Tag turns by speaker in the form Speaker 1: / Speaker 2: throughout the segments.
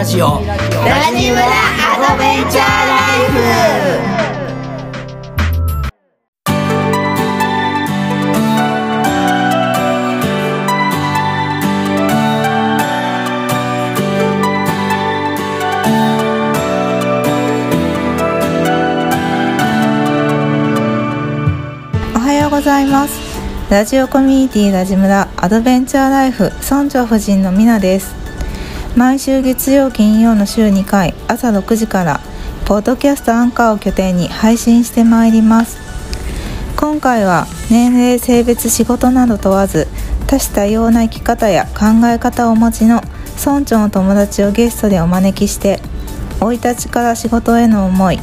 Speaker 1: ラジオ。
Speaker 2: ラジムラアドベンチャーライフ。
Speaker 3: ございます。ラジオコミュニティラジムラアドベンチャーライフ村長夫人のみなです。毎週月曜金曜の週2回朝6時からポッドキャストアンカーを拠点に配信してまいります。今回は年齢性別仕事など問わず多種多様な生き方や考え方をお持ちの村長の友達をゲストでお招きして生い立ちから仕事への思い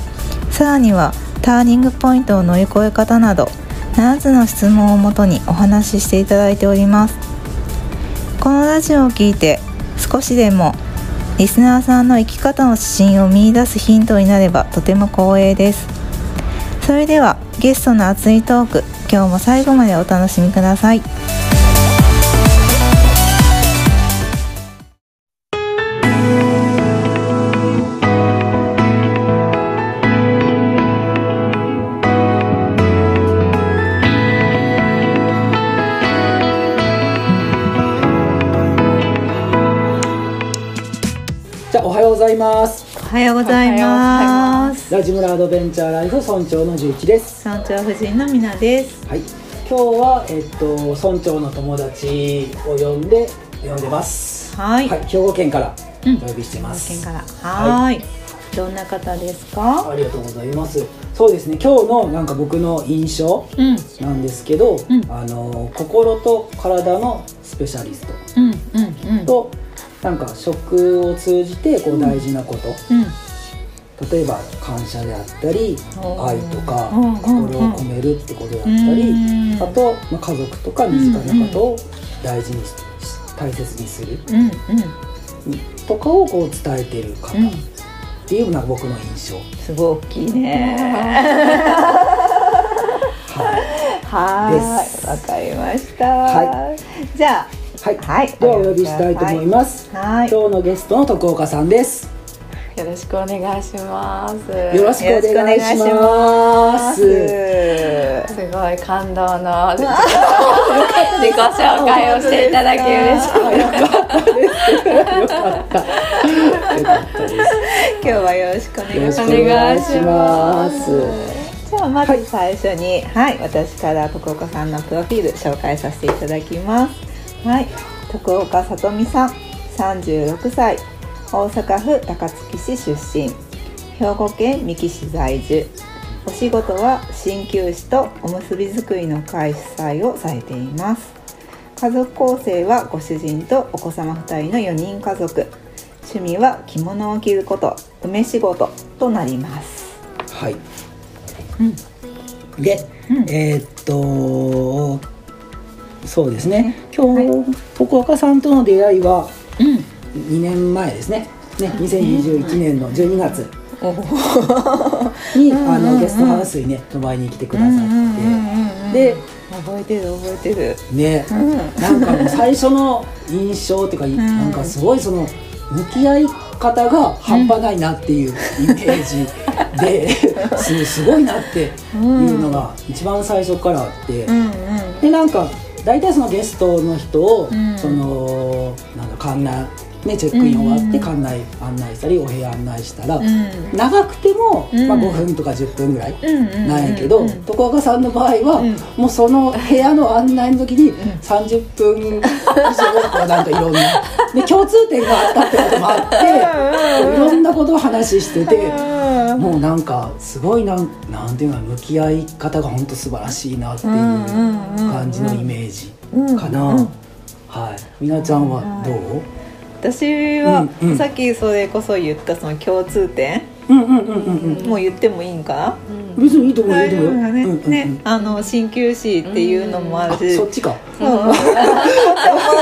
Speaker 3: さらにはターニングポイントを乗り越え方など7つの質問をもとにお話ししていただいております。このラジオを聞いて少しでもリスナーさんの生き方の指針を見いだすヒントになればとても光栄です。それではゲストの熱いトーク今日も最後までお楽しみください。
Speaker 1: じゃあおはようございます。
Speaker 3: おはようございます。
Speaker 1: ラジムラアドベンチャーライフ村長の十一です。
Speaker 3: 村長夫人のみなです。
Speaker 1: はい。今日はえっと村長の友達を呼んで呼んでます。
Speaker 3: はい。
Speaker 1: はい、兵庫県から
Speaker 3: うん。
Speaker 1: お呼びしてます、
Speaker 3: 県から。はーい。どんな方ですか？
Speaker 1: ありがとうございます。そうですね。今日のなんか僕の印象
Speaker 3: うん。
Speaker 1: なんですけど、
Speaker 3: うん。
Speaker 1: あの心と体のスペシャリスト
Speaker 3: うん。うん。うん。
Speaker 1: となんか食を通じてこう大事なこと、
Speaker 3: うん。
Speaker 1: 例えば感謝であったり愛とか心を込めるってことであったり
Speaker 3: うん。
Speaker 1: あと、まあ、家族とか身近な方を大事にし大切にする。とかをこう伝えてる方
Speaker 3: うん
Speaker 1: っていうのが僕の印象、
Speaker 3: すごい大きいね。
Speaker 1: は
Speaker 3: はい、わかりました。
Speaker 1: は
Speaker 3: じゃ
Speaker 1: い、はい。
Speaker 3: あ、はい、
Speaker 1: ではお呼びしたいと思います、
Speaker 3: はい、
Speaker 1: 今日のゲストの徳岡さんです。
Speaker 2: よろしくお願いします。
Speaker 1: よろしくお願いします。
Speaker 3: す。
Speaker 2: すごい感動の自己紹介をしていただき嬉しい。
Speaker 1: あよかったです。よかった。よかったです。
Speaker 3: 今日はよろしくお願いします。
Speaker 1: よろしくお願いします。
Speaker 3: じゃあまず最初に、はい、私から徳岡さんのプロフィール紹介させていただきます。はい、徳岡さとみさん、36歳、大阪府高槻市出身、兵庫県三木市在住。お仕事は鍼灸師とおむすび作りの会主催をされています。家族構成はご主人とお子様2人の4人家族。趣味は着物を着ること、梅仕事となります。
Speaker 1: はい
Speaker 3: うん
Speaker 1: で、
Speaker 3: うん
Speaker 1: えーっとそうですね。今日、徳岡さんとの出会いは
Speaker 3: うん。
Speaker 1: 2年前ですね。ね2021年の12月。
Speaker 3: お
Speaker 1: に、
Speaker 3: うんうんうん
Speaker 1: あのゲストハウスにね泊まりに来てくださって、で
Speaker 3: 覚えてる覚えてる。
Speaker 1: ね、
Speaker 3: うん。
Speaker 1: なんかもう最初の印象っていうか、なんかすごいその向き合い方が半端ないなっていうイメージで、す すごいなっていうのが一番最初からあって、
Speaker 3: うんうん。
Speaker 1: でなんか大体そのゲストの人を、
Speaker 3: うん。
Speaker 1: そのなんだ館内ねチェックイン終わって
Speaker 3: うん
Speaker 1: 館内案内したりお部屋案内したら、
Speaker 3: うん。
Speaker 1: 長くても、
Speaker 3: うん。
Speaker 1: まあ、5分とか10分ぐらい。
Speaker 3: うん
Speaker 1: なんやけど、
Speaker 3: うん。
Speaker 1: 徳岡さんの場合は、
Speaker 3: うん。
Speaker 1: もうその部屋の案内の時に30分以上こうなんかいろんなで共通点があったってこともあっていろんなことを話してて
Speaker 3: うん
Speaker 1: もうなんかすごいなんなんていうの向き合い方が本当素晴らしいなっていう感じのイメージかな。
Speaker 3: うんうん
Speaker 1: はい、みなちゃんはどう？
Speaker 3: 私は、
Speaker 1: うんうん
Speaker 3: さっきそれこそ言ったその共通点、
Speaker 1: うんうんうんうんうん。
Speaker 3: もう言ってもいいんか？
Speaker 1: 別にいいと思うよいいと思うよ。
Speaker 3: ね
Speaker 1: うんうんうん。
Speaker 3: ねあの鍼灸師っていうのもあ
Speaker 1: あ
Speaker 3: る。し、
Speaker 1: そっちか。
Speaker 3: そうこの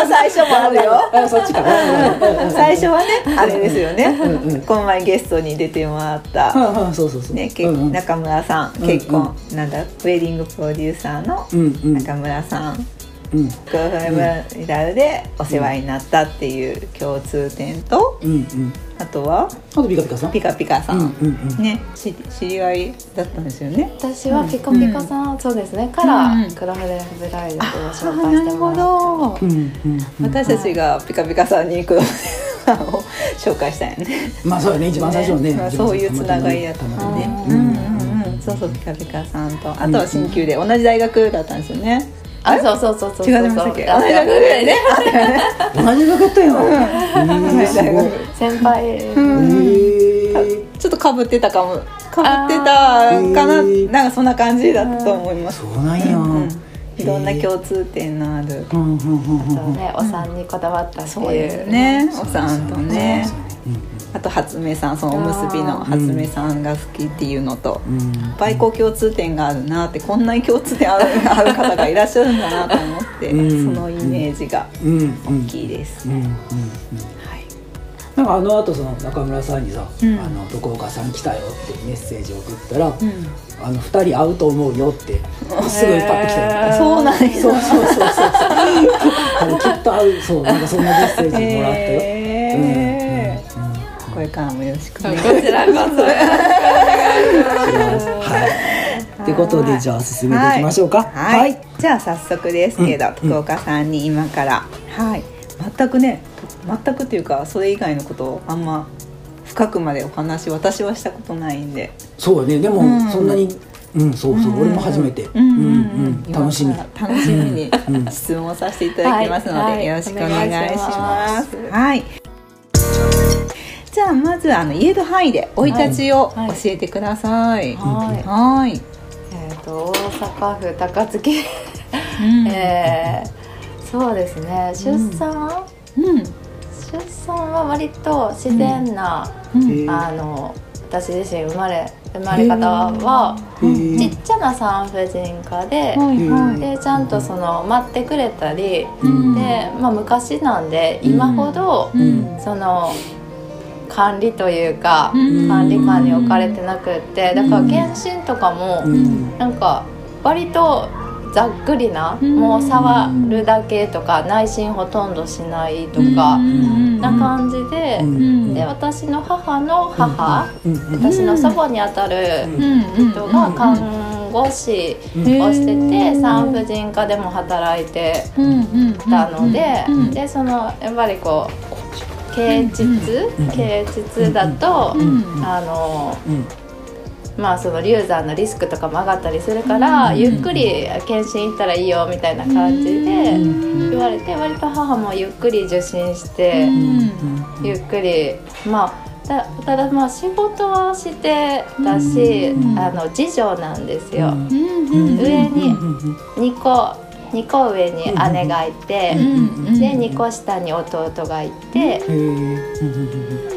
Speaker 3: 最初もあるよ。
Speaker 1: あそっちか。うんうんうん。
Speaker 3: 最初はねあれですよね、
Speaker 1: うんうん。
Speaker 3: この前ゲストに出てもらった、
Speaker 1: そうそうそう。
Speaker 3: ね、け
Speaker 1: うんうん。
Speaker 3: 中村さん、
Speaker 1: うん
Speaker 3: 結婚、なんだウェディングプロデューサーの
Speaker 1: うんうん。
Speaker 3: 中村さん
Speaker 1: うん。
Speaker 3: クロファイダルでお世話になったっていう共通点と
Speaker 1: うんうん
Speaker 3: あとは？
Speaker 1: あとピカピカさん？
Speaker 3: ピカピカさん、
Speaker 1: うんうんうん。
Speaker 3: ね知知り合いだったんですよね。
Speaker 2: 私はピカピカさん、そうですね。から、
Speaker 3: うん
Speaker 2: クラフレンブライドを
Speaker 3: あ
Speaker 2: 紹介してもらって
Speaker 3: ど。
Speaker 1: うんうんうん
Speaker 3: 私たちがピカピカさんにクロファイダルを紹介したんやね。
Speaker 1: まあそうやね。一番最初のね。
Speaker 3: まあそういうつながりだったのでね。
Speaker 1: う
Speaker 3: うんん。うんうんそうそうピカピカさんと。あとは鍼灸で同じ大学だったんですよね
Speaker 2: あそうそうそうそうそう。
Speaker 3: 違いましたっけ？
Speaker 2: あ
Speaker 3: 同じ大学ね。
Speaker 1: 同じだったよ。
Speaker 2: 先輩、
Speaker 1: え
Speaker 3: ちょっとかぶってたかも。かぶってたかな。なんかそんな感じだったと思います。
Speaker 1: そうなんや。
Speaker 3: うん。いろんな共通点のある。
Speaker 1: うんうんうんうん
Speaker 2: そうねお産にこだわったっていう。
Speaker 3: ね。おさんとね。
Speaker 1: そうね
Speaker 3: あと初芽さんそのおむすびの初芽さんが好きっていうのと
Speaker 1: うん。うん
Speaker 3: 倍高共通点があるなってこんなに共通点あるある方がいらっしゃるんだなと思って、
Speaker 1: うん。
Speaker 3: そのイメージが大きいです、
Speaker 1: うん。うん。うん。
Speaker 3: はい。
Speaker 1: なんかあの後その中村さんにさ「
Speaker 3: うん。
Speaker 1: あのどこかさん来たよ」ってメッセージを送ったら「
Speaker 3: うん。
Speaker 1: あの二人会うと思うよ」ってすぐパッと来たよ
Speaker 3: そうなんや。
Speaker 1: そうそうそうそう。あのきっと会うそうなんかそんなメッセージもらったよ。
Speaker 3: へー。
Speaker 1: うん
Speaker 3: これからもよろしくお
Speaker 2: こ
Speaker 3: 願いし
Speaker 2: ちらこそ
Speaker 1: はい。ってことでじゃあ進めていきましょうか。
Speaker 3: はい、じゃあ早速ですけど、
Speaker 1: うん。
Speaker 3: 福岡さんに今から、はい。全くね全くっていうかそれ以外のことをあんま深くまでお話私はしたことないんで。
Speaker 1: そうやね。でも、
Speaker 3: うん。
Speaker 1: そんなにうんそうそう、俺も初めて。
Speaker 3: うんうんうん。
Speaker 1: うん楽しみ。
Speaker 3: 楽しみに
Speaker 1: うん。
Speaker 3: 質問させていただきますので、
Speaker 2: はい。はい。
Speaker 3: よろしくお願いします。
Speaker 2: お
Speaker 3: はい。じゃあまずあの言える範囲で生い立ちを教
Speaker 2: はい。
Speaker 3: えてください。
Speaker 2: はい。
Speaker 3: はい。
Speaker 2: えっ、と大阪府高槻。
Speaker 3: うん。
Speaker 2: えー、そうですね。出産、
Speaker 3: うん。
Speaker 2: 出産？は割と自然な、
Speaker 3: うん。
Speaker 2: あの私自身生まれ生まれ方はちっちゃな産婦人科で。でちゃんとその待ってくれたり、
Speaker 3: うん。
Speaker 2: で、まあ、昔なんで今ほど、
Speaker 3: うん。
Speaker 2: その管理というか、
Speaker 3: うん。
Speaker 2: 管理下に置かれてなくってだから検診とかも、
Speaker 1: うん。
Speaker 2: なんか割とざっくりな、
Speaker 3: うん。
Speaker 2: もう触るだけとか内診ほとんどしないとか、
Speaker 3: うん。
Speaker 2: な感じで、
Speaker 1: うん。
Speaker 2: で私の母の母、私の祖母にあたる
Speaker 3: うん。
Speaker 2: 人が看護師をしてて、産婦人科でも働いてたので、
Speaker 3: うん。
Speaker 2: でそのやっぱりこう経腟、
Speaker 1: うん
Speaker 2: 経腟。だと、
Speaker 3: うん
Speaker 2: あの
Speaker 1: うん。
Speaker 2: まあその流産のリスクとかも上がったりするから、
Speaker 3: うん
Speaker 2: ゆっくり検診行ったらいいよみたいな感じで
Speaker 3: うん
Speaker 2: 言われて割と母もゆっくり受診して、
Speaker 3: うん
Speaker 2: ゆっくりまあたただまあ仕事はしてたし、
Speaker 3: うん
Speaker 2: あの次女なんですよ、上に
Speaker 1: うんうん
Speaker 2: 2個2個上に姉がいて、
Speaker 3: うん
Speaker 2: で2個下に弟がいて、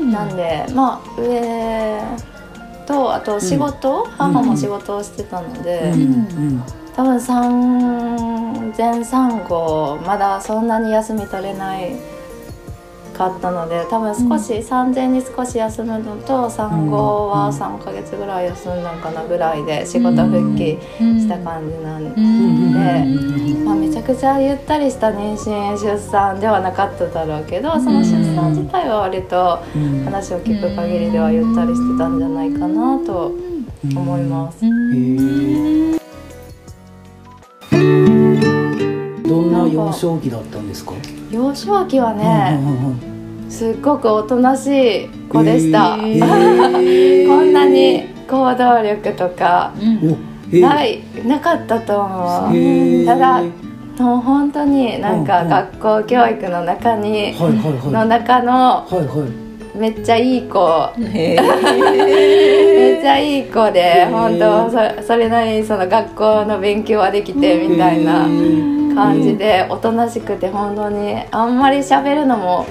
Speaker 2: なんでまあ上とあと仕事、母も仕事をしてたので、多分産前産後まだそんなに休み取れないかったので多分少し、産前に少し休むのと産後は3ヶ月ぐらい休んだんかなぐらいで仕事復帰した感じなんで、
Speaker 3: うん
Speaker 2: まあ、めちゃくちゃゆったりした妊娠出産ではなかっただろうけどその出産自体は割と
Speaker 1: うん。
Speaker 2: 話を聞く限りではゆったりしてたんじゃないかなと思います。
Speaker 1: どんな幼少期だったんですか？
Speaker 2: 幼少期は
Speaker 1: うん
Speaker 2: ね、すっごくおとなしい子でした、
Speaker 1: へー。
Speaker 2: こんなに行動力とか
Speaker 1: おへー。
Speaker 2: ないなかったと思う。
Speaker 1: へー。
Speaker 2: ただもう本当になんか学校教育の中にの
Speaker 1: はい
Speaker 2: 中のめっちゃいい子。
Speaker 3: へ
Speaker 2: めっちゃいい子で本当そそれなりにその学校の勉強はできてみたいな感じでおとなしくて本当にあんまり喋るのも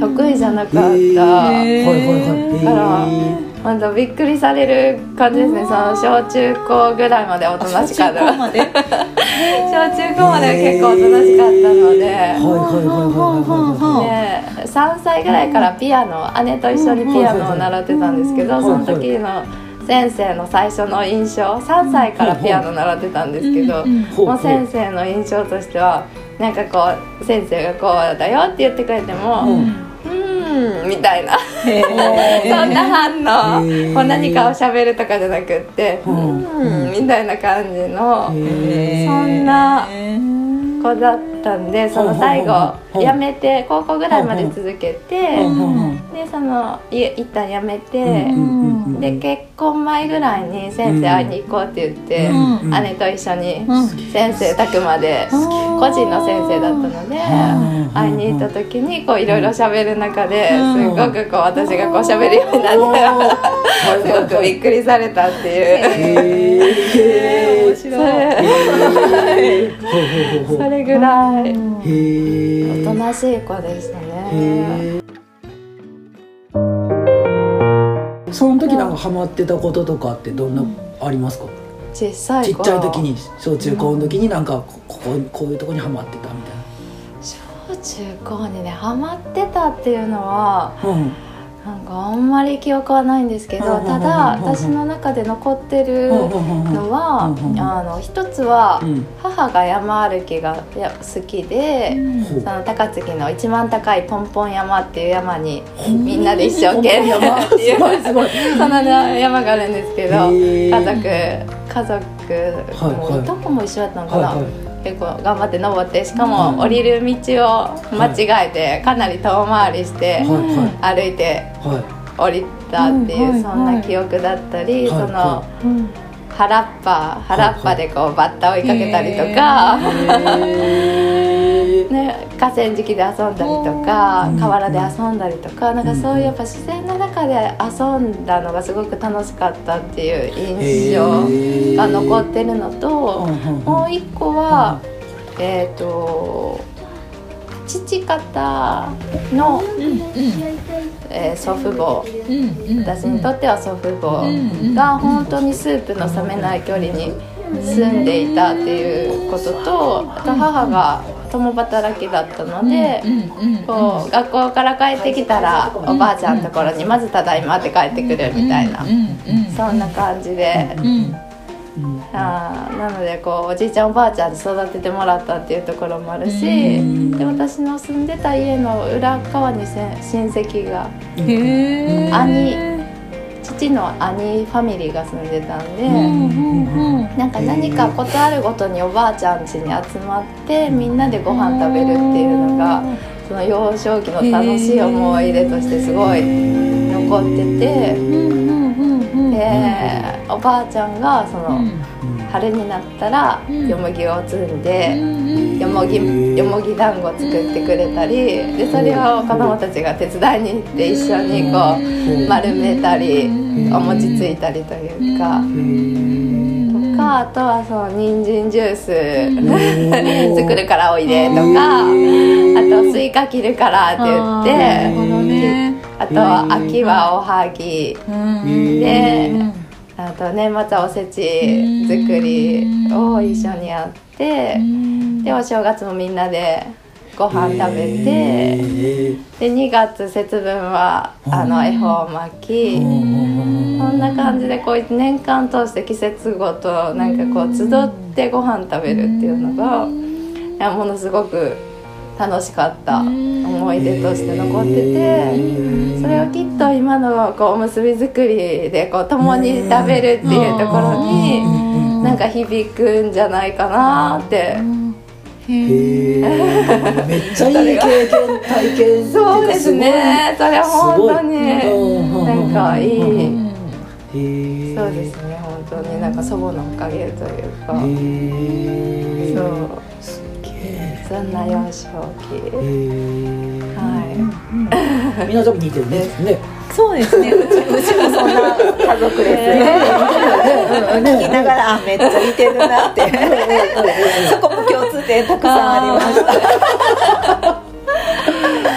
Speaker 2: 得意じゃなかった、
Speaker 1: へー。
Speaker 2: だから
Speaker 1: へ
Speaker 2: 本当びっくりされる感じですね。その小中高ぐらいまでおとなしかった小中高まで？は結構おとなしかったので、
Speaker 1: ーはいはいはいはいはい。
Speaker 2: で3歳ぐらいからピアノ姉と一緒にピアノを習ってたんですけどその時の先生の最初の印象3歳からピアノ習ってたんですけどもう先生の印象としてはなんかこう先生がこうだよって言ってくれても
Speaker 1: うん「
Speaker 2: うーん」みたいな。そんな反応
Speaker 1: へー。
Speaker 2: こう何かを喋るとかじゃなくって「う。
Speaker 1: うん
Speaker 2: ーん」みたいな感じのそんな子だったんでその最後辞めて高校ぐらいまで続けてでそのい一旦辞めて。で結婚前ぐらいに先生会いに行こうって言って、
Speaker 3: うん。
Speaker 2: 姉と一緒に
Speaker 3: うん。
Speaker 2: 先生宅まで個人の先生だったので
Speaker 1: うん。
Speaker 2: 会いに行った時にこういろいろ喋る中で
Speaker 3: うん。
Speaker 2: すごくこう私がこう喋るようになって すごくびっくりされたっていう。
Speaker 1: へー。
Speaker 2: そ
Speaker 3: 白い。
Speaker 2: それぐらい。おとなしい子でしたね。
Speaker 1: その時なんかハマってたこととかってどんなありますか？
Speaker 2: 小さい
Speaker 1: ちっ
Speaker 2: 頃
Speaker 1: ちゃい時に小中高の時になんかここここういうとこにハマってたみ
Speaker 2: 小中高にねハマってたっていうのは
Speaker 1: たいなうん
Speaker 2: なんかあんまり記憶はないんですけどただ私の中で残ってるのはあの一つは
Speaker 1: うん。
Speaker 2: 母が山歩きがや好きでその高槻の一番高いポンポン山っていう山にみんなで一生懸命
Speaker 1: 山
Speaker 2: っていう その山があるんですけど家族家族もういとこも一緒だったのかな、結構頑張って登ってしか
Speaker 1: うん。
Speaker 2: も降りる道を間違えてかなり遠回りして歩いて
Speaker 1: はい。
Speaker 2: 降りたっていうそんな記憶だったり、
Speaker 1: はい
Speaker 2: その
Speaker 1: は
Speaker 2: 原っぱ原っぱでこうバッタ追いかけたりとか、ね、河川敷で遊んだりとか
Speaker 1: うん。
Speaker 2: 河原で遊んだりとかなんかそういうやっぱ自然の中で遊んだのがすごく楽しかったっていう印象が残ってるのともう一個はえっ、と父方の、えー祖父母私にとっては祖父母が本当にスープの冷めない距離に住んでいたっていうこととあと母が共働きだったのでこう学校から帰ってきたらおばあちゃんのところにまず「ただいま」って帰ってくるみたいな。そんな感じで。あーなのでこうおじいちゃんおばあちゃんに育ててもらったっていうところもあるしで私の住んでた家の裏側にせ親戚が兄父の兄ファミリーが住んでたんで、なんか何かことあるごとにおばあちゃん家に集まってみんなでご飯食べるっていうのがその幼少期の楽しい思い出としてすごい残っててでおばあちゃんがその春になったらよもぎを摘んでよもぎよもぎ団子作ってくれたりでそれを子供たちが手伝いに行って一緒にこう丸めたりお餅ついたりというか。とかあとはその人参ジュース 作るからおいでとかあとスイカ切るからって言ってあとは秋はおはぎであと年末はおせち作りを一緒にやってでお正月もみんなでご飯食べてで2月節分はあの恵方巻き。そんな感じでこう1年間通して季節ごとなんかこう集ってご飯食べるっていうのがいやものすごく楽しかった思い出として残っててそれをきっと今のこうおむすび作りでこう共に食べるっていうところになんか響くんじゃないかなって。
Speaker 1: へー。めっちゃいい経験体験
Speaker 2: そうですね。それは本当に
Speaker 1: に
Speaker 2: なんかいい。そうですね本当に。なんか祖母のおかげというか。そうそんな幼少期は
Speaker 1: みなちゃんも似てるね。ね
Speaker 3: そうですね。うちうちもそんな家族ですね。聞きながらあめっちゃ似てるなって。そこも共通点たくさんありました。
Speaker 2: い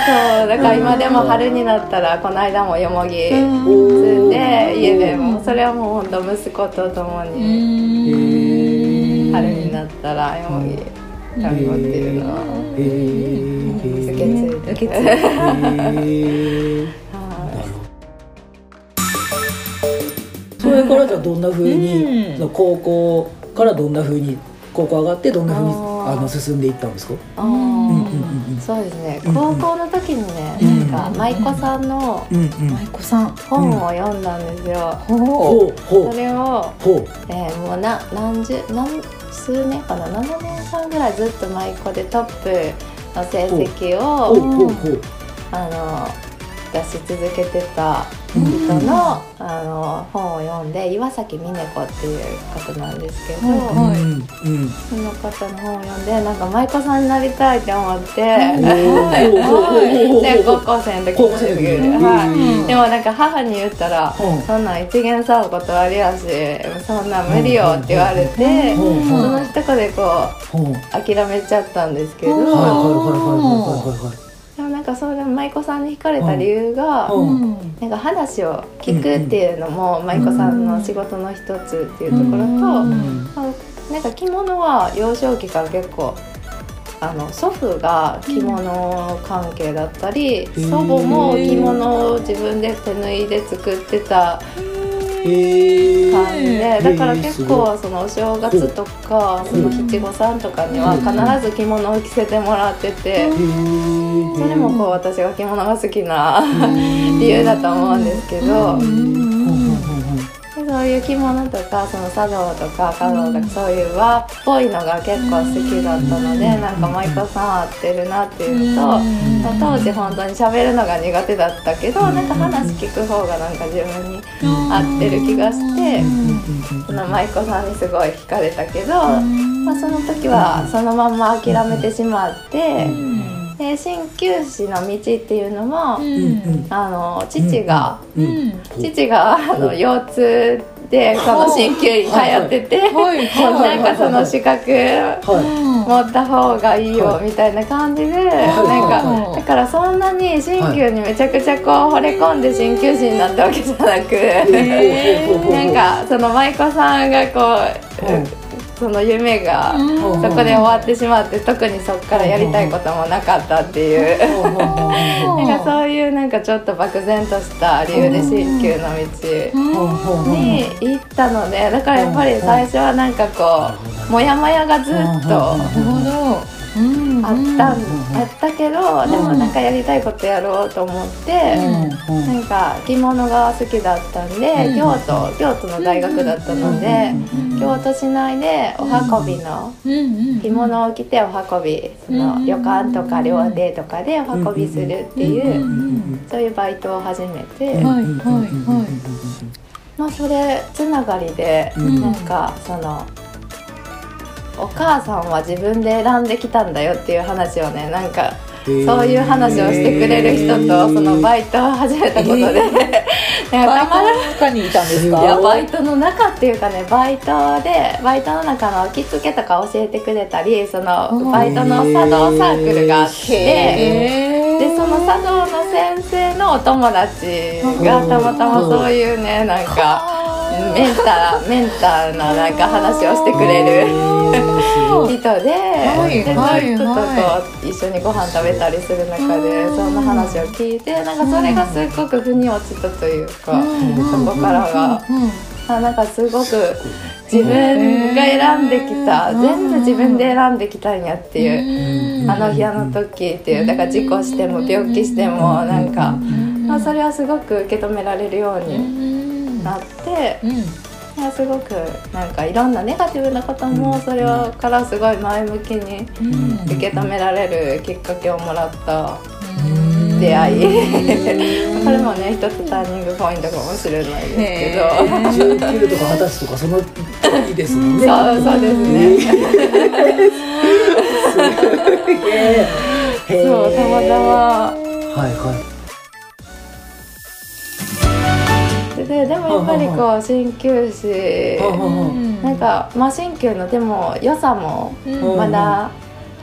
Speaker 2: そうだから今でも春になったらこの間もよもぎ
Speaker 1: お
Speaker 2: 積んで
Speaker 1: ー
Speaker 2: 家でも。それはもう本当息子と共
Speaker 1: へ
Speaker 2: に
Speaker 1: ー。
Speaker 2: 春になったらよもぎ団子っていうのを
Speaker 1: へー
Speaker 2: 受け継いで
Speaker 3: 受け継いで
Speaker 1: へー
Speaker 2: は
Speaker 1: どそれからじゃあどんな風に、
Speaker 3: うん
Speaker 1: 高校からどんな風に高校上がってどんな風にあの進んでいったんですか
Speaker 2: あ
Speaker 1: うんうん
Speaker 2: そうですね高校の時にね、
Speaker 1: うん
Speaker 2: なんか舞妓さんの
Speaker 3: 舞妓さん
Speaker 2: 本を読んだんですよ、
Speaker 3: う
Speaker 1: ほうほ
Speaker 2: それを、
Speaker 1: ほう
Speaker 2: えーもうな何十何数年かな7年間ぐらいずっと舞妓でトップの成績をあの出し続けてた
Speaker 1: うん。
Speaker 2: 人の,、あの本を読んで岩崎美音子っていう方なんですけど、その方の本を読んでなんか舞妓さんになりたいって思って、で高校生の時
Speaker 1: 高
Speaker 2: でもなんか母に言ったら
Speaker 1: うん「
Speaker 2: そんなん一元さんお断りやしそんなん無理よ」って言われて
Speaker 1: うん。
Speaker 2: その一言でこ
Speaker 1: う
Speaker 2: 諦めちゃったんですけどかそれ舞妓さんに惹かれた理由がなんか話を聞くっていうのも舞妓さんの仕事の一つっていうところと、なんか着物は幼少期から結構あの祖父が着物関係だったり、
Speaker 1: ー
Speaker 2: 祖母も着物を自分で手縫いで作ってた感じで、だから結構そのお正月とかその七五三とかには必ず着物を着せてもらってて。それもこう私が着物が好きな理由だと思うんですけど、でそういう着物とかその茶道とか華道とかそういう和っぽいのが結構好きだったのでなんか舞妓さん合ってるなっていうのと当時本当に喋るのが苦手だったけどなんか話聞く方がなんか自分に合ってる気がしてその舞妓さんにすごい惹かれたけど、まあ、その時はそのまんま諦めてしまってで鍼灸師の道っていうのもあの父が。父があの腰痛でその鍼灸院通ってて、なんかその資格
Speaker 1: は
Speaker 2: 持った方がいいよみたいな感じで、なん
Speaker 1: は
Speaker 2: かだからそんなに鍼灸にめちゃくちゃこう惚れ込んで鍼灸師になったわけじゃなく、
Speaker 1: い
Speaker 2: なんかその舞妓さんがこ
Speaker 1: うん
Speaker 2: う、その夢が
Speaker 1: うん。
Speaker 2: そこで終わってしまって特にそこからやりたいこともなかったっていう。なんかそういうなんかちょっと漠然とした理由で鍼灸の道。に行ったのでだからやっぱり最初はなんかこうモヤモヤがずっと。
Speaker 3: なるほどうん
Speaker 2: あったあったけどでもなんかやりたいことやろうと思ってなんか着物が好きだったんで京都京都の大学だったので京都市内でお運びの着物を着てお運びその旅館とか料亭とかでお運びするっていうそういうバイトを始めて。まあそれつながりで、なんかそのお母さんは自分で選んできたんだよっていう話をねなんかそういう話をしてくれる人とそのバイトを始めたことで、なんかたまら
Speaker 3: 中にいたんですか？
Speaker 2: いやバイトの中っていうかねバイトでバイトの中の着付けとか教えてくれたりそのバイトの茶道サークルがあって。
Speaker 3: へ
Speaker 2: でその茶道の先生のお友達がたまたまそういうねなんかメンターメンターななんか話をしてくれる人で,、
Speaker 3: はい
Speaker 2: 人とこ
Speaker 3: は
Speaker 2: う一緒にご飯食べたりする中でそんな話を聞いてなんかそれがすっごく腑に落ちたというか、そこからが。あなんかすごく自分が選んできた全部自分で選んできたんやっていう。あの日あの時っていうだから事故しても病気してもなんか、まあ、それはすごく受け止められるようになって、いやすごくなんかいろんなネガティブなこともそれからすごい前向きに受け止められるきっかけをもらった出会い。これもね一つターニングポイントかもしれないですけど。
Speaker 1: 19とか20歳とかその時ですもんね。
Speaker 2: そうそうですね。そうたまたま。
Speaker 1: はいは
Speaker 2: ででもやっぱりこう鍼灸師。なんかまあ鍼灸のでも良さも
Speaker 1: うん。
Speaker 2: まだ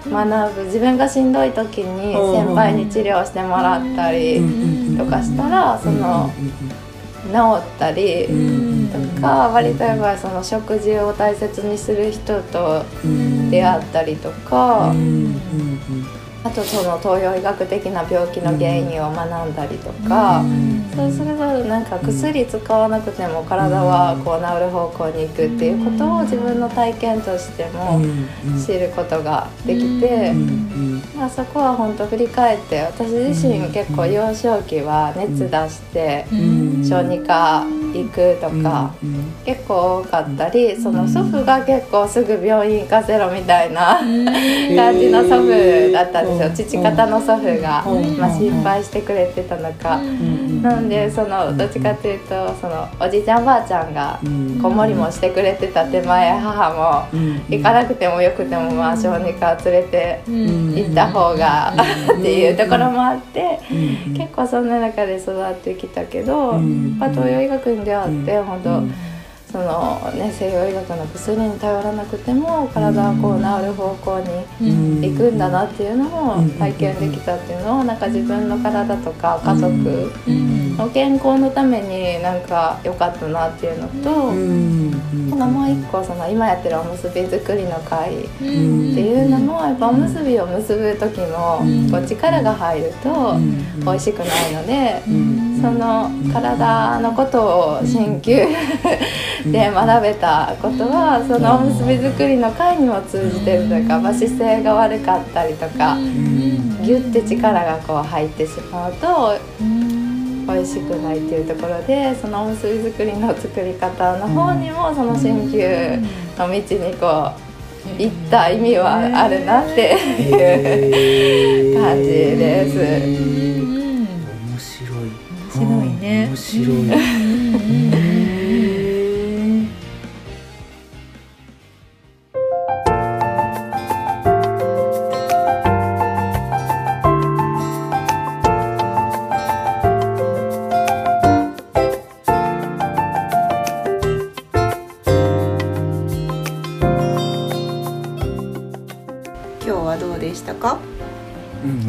Speaker 2: 学ぶ。自分がしんどい時に先輩に治療してもらったりとかしたらその治ったりとか割とやっぱりその食事を大切にする人と出会ったりとかあとその東洋医学的な病気の原因を学んだりとかそうするとなんか薬使わなくても体はこう治る方向に行くっていうことを自分の体験としても知ることができて、まあ、そこは本当振り返って私自身結構幼少期は熱出して小児科行くとか結構多かったりその祖父が結構すぐ病院行かせろみたいな感じの祖父だったんですよ。父方の祖父が、まあ、心配してくれてたのか。なんでそのどっちかっていうとそのおじいちゃんばあちゃんが子守りもしてくれてた手前母も行かなくてもよくてもまあ小児科連れて行った方がっていうところもあって結構そんな中で育ってきたけど、まあ、東洋医学に出会って本当。その、ね、西洋医学の薬に頼らなくても体はこう治る方向に行くんだなっていうのを体験できたっていうのをなんか自分の体とか家族の健康のためになんか良かったなっていうのと、なん。かもう一個その今やってるおむすび作りの会っていうのもやっぱおむすびを結ぶ時もこう力が入ると美味しくないのでその体のことを鍼灸 で学べたことはそのおむすび作りの会にも通じてるというか、まあ、姿勢が悪かったりとかギュッて力がこう入ってしまうと美味しくないっていうところでそのおむすび作りの作り方の方にもその鍼灸の道にこう行った意味はあるなっていう感じです。
Speaker 1: 面白い。
Speaker 3: 面白いね。
Speaker 1: 面白い。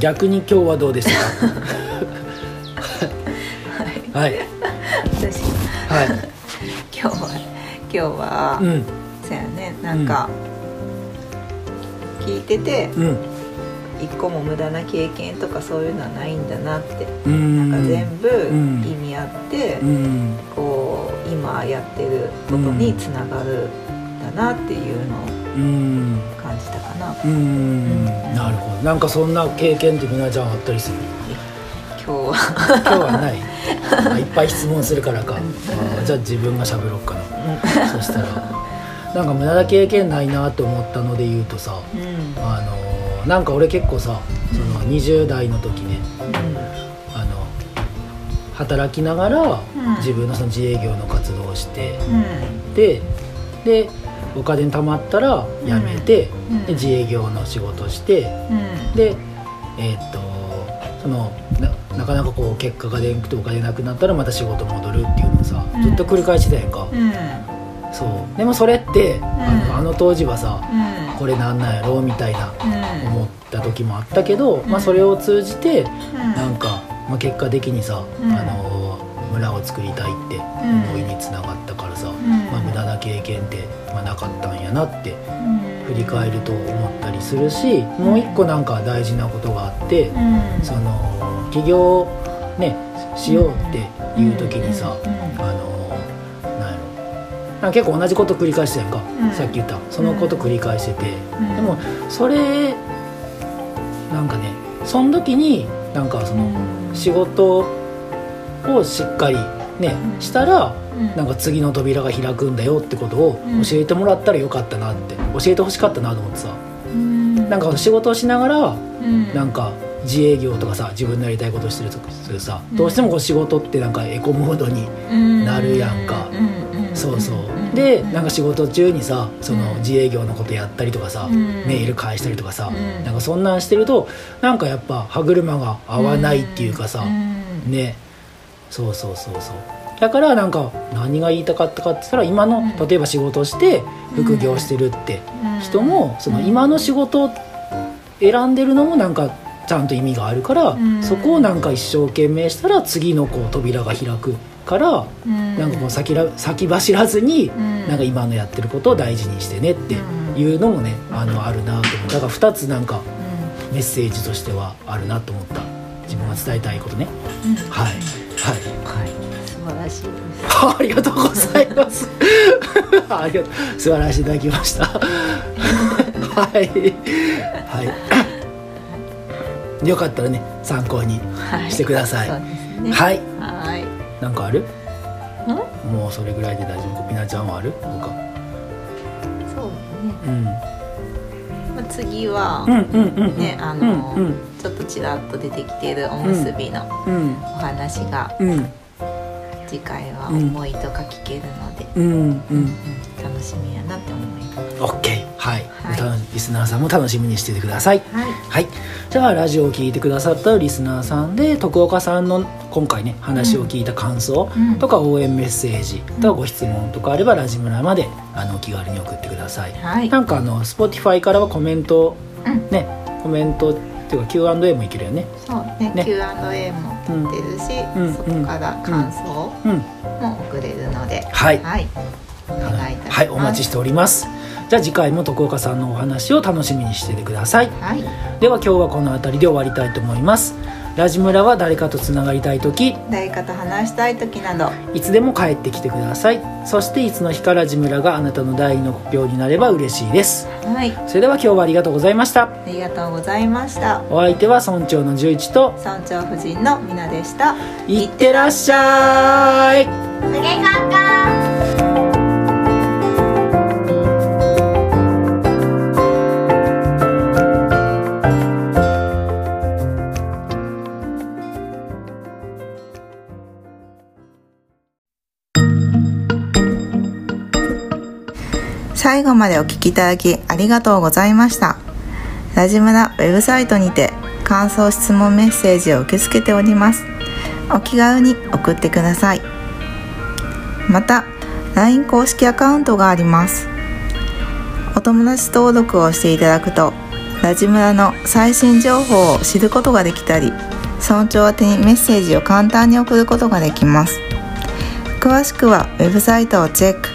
Speaker 1: 逆に今日はどうでしたか？はい、はい、
Speaker 3: 私
Speaker 1: はい。
Speaker 3: 今日は今日は、うん、そやねなんか、うん、聞いてて、うん、一個も無駄な経験とかそういうのはないんだなって、うん、なんか全部意味あって、うん、こう今やってることにつながるんだなっていうのを感じたかな。うん、
Speaker 1: なるほど。なんかそんな経験ってみなちゃんあったりする？
Speaker 3: 今日は。
Speaker 1: 今日はない？まあ、いっぱい質問するからか。あじゃあ自分がしゃべろうかな。そしたら。なんか無駄な経験ないなと思ったので言うとさ、うん、あのなんか俺結構さその20代の時ね、うん、あの働きながら自分のその自営業の活動をして、うん、ででお金貯まったら辞めて、うん、で自営業の仕事して、うん、でえー、っとそのななかなかこう結果が出んくてお金なくなったらまた仕事戻るっていうのをさ、ずっと繰り返してたやんか、そう。でもそれって、あのあの当時はさ、これなんなんやろうみたいな思った時もあったけど、まあ、それを通じて、なんか、まあ、結果的にさ、あの村を作りたいって思いにつながったからさ、まあ、無駄な経験ってまあ、なかったんやなって振り返ると思ったりするしもう一個なんか大事なことがあって、その起業ねしようっていう時にさ、あのなんやろ。結構同じこと繰り返してんか、さっき言った。そのこと繰り返してて、でもそれなんかねその時になんかその仕事をしっかりねしたらなんか次の扉が開くんだよってことを教えてもらったらよかったなって。教えてほしかったなと思ってさ、うん、なんか仕事をしながら、うん、なんか自営業とかさ自分のやりたいことしてるとさ、うん、どうしてもこう仕事ってなんかエコモードになるやんか、そうそう。でなんか仕事中にさその自営業のことやったりとかさ、メール返したりとかさ、なんかそんなんしてるとなんかやっぱ歯車が合わないっていうかさ、ね。そうそうそうそうだからなんか何が言いたかったかって言ったら今の例えば仕事をして副業してるって人もその今の仕事を選んでるのもなんかちゃんと意味があるからそこをなんか一生懸命したら次のこう扉が開くからなんかこう先ら先走らずになんか今のやってることを大事にしてねっていうのもねあのあるなと思う。だから2つなんかメッセージとしてはあるなと思った。自分が伝えたいことね。はい、はい
Speaker 3: らしいです。
Speaker 1: ありがとうございます。ありがとう。素晴らしいいただきました。はい。はい。よかったらね参考にしてください、
Speaker 3: そうですね。
Speaker 1: はい。
Speaker 3: はい。
Speaker 1: なんかある？
Speaker 3: ん？
Speaker 1: もうそれぐらいで大丈夫？かピナちゃんはある？他
Speaker 3: そうね、
Speaker 1: うん。
Speaker 3: まあ、次は、ねあの、
Speaker 1: うん
Speaker 3: ちょっとちらっと出てきているおむすびの
Speaker 1: うん。
Speaker 3: お話が、
Speaker 1: うん
Speaker 3: 次回は思いとか聞けるので、
Speaker 1: うんうん
Speaker 3: うん楽しみやなって思います。
Speaker 1: オッケーはい、
Speaker 3: はい。
Speaker 1: リスナーさんも楽しみにしててください。
Speaker 3: はい、
Speaker 1: はい。じゃあラジオを聞いてくださったリスナーさんで徳岡さんの今回ね話を聞いた感想
Speaker 3: うん。
Speaker 1: とか応援メッセージとかご質問とかあればラジムラまであのお気軽に送ってください。
Speaker 3: はい、
Speaker 1: なんかあの Spotify からはコメント
Speaker 3: うん。
Speaker 1: ねコメントっていうか Q&A もいけるよね。
Speaker 3: そうね。
Speaker 1: ね。
Speaker 3: Q&A も取ってるし、
Speaker 1: うん。
Speaker 3: 外から感想
Speaker 1: うん。
Speaker 3: も送れるので、
Speaker 1: はい。
Speaker 3: はい、お願いいたします。
Speaker 1: はい。お待ちしております。じゃあ次回も徳岡さんのお話を楽しみにしててください。
Speaker 3: はい、
Speaker 1: では今日はこの辺りで終わりたいと思いますラジムラは誰かとつながりたい時。
Speaker 3: 誰かと話したい時など、
Speaker 1: いつでも帰ってきてください。そしていつの日かラジムラがあなたの第二の故郷になれば嬉しいです。
Speaker 3: はい、
Speaker 1: それでは今日はありがとうございました。
Speaker 3: ありがとうございました。
Speaker 1: お相手は村長の十一と。
Speaker 3: 村長夫人のみなでした。
Speaker 1: いってらっしゃい
Speaker 3: 最後までお聞きいただきありがとうございました。ラジムラウェブサイトにて感想質問メッセージを受け付けております。お気軽に送ってください。また LINE 公式アカウントがあります。お友達登録をしていただくとラジムラの最新情報を知ることができたり村長宛てにメッセージを簡単に送ることができます。詳しくはウェブサイトをチェック。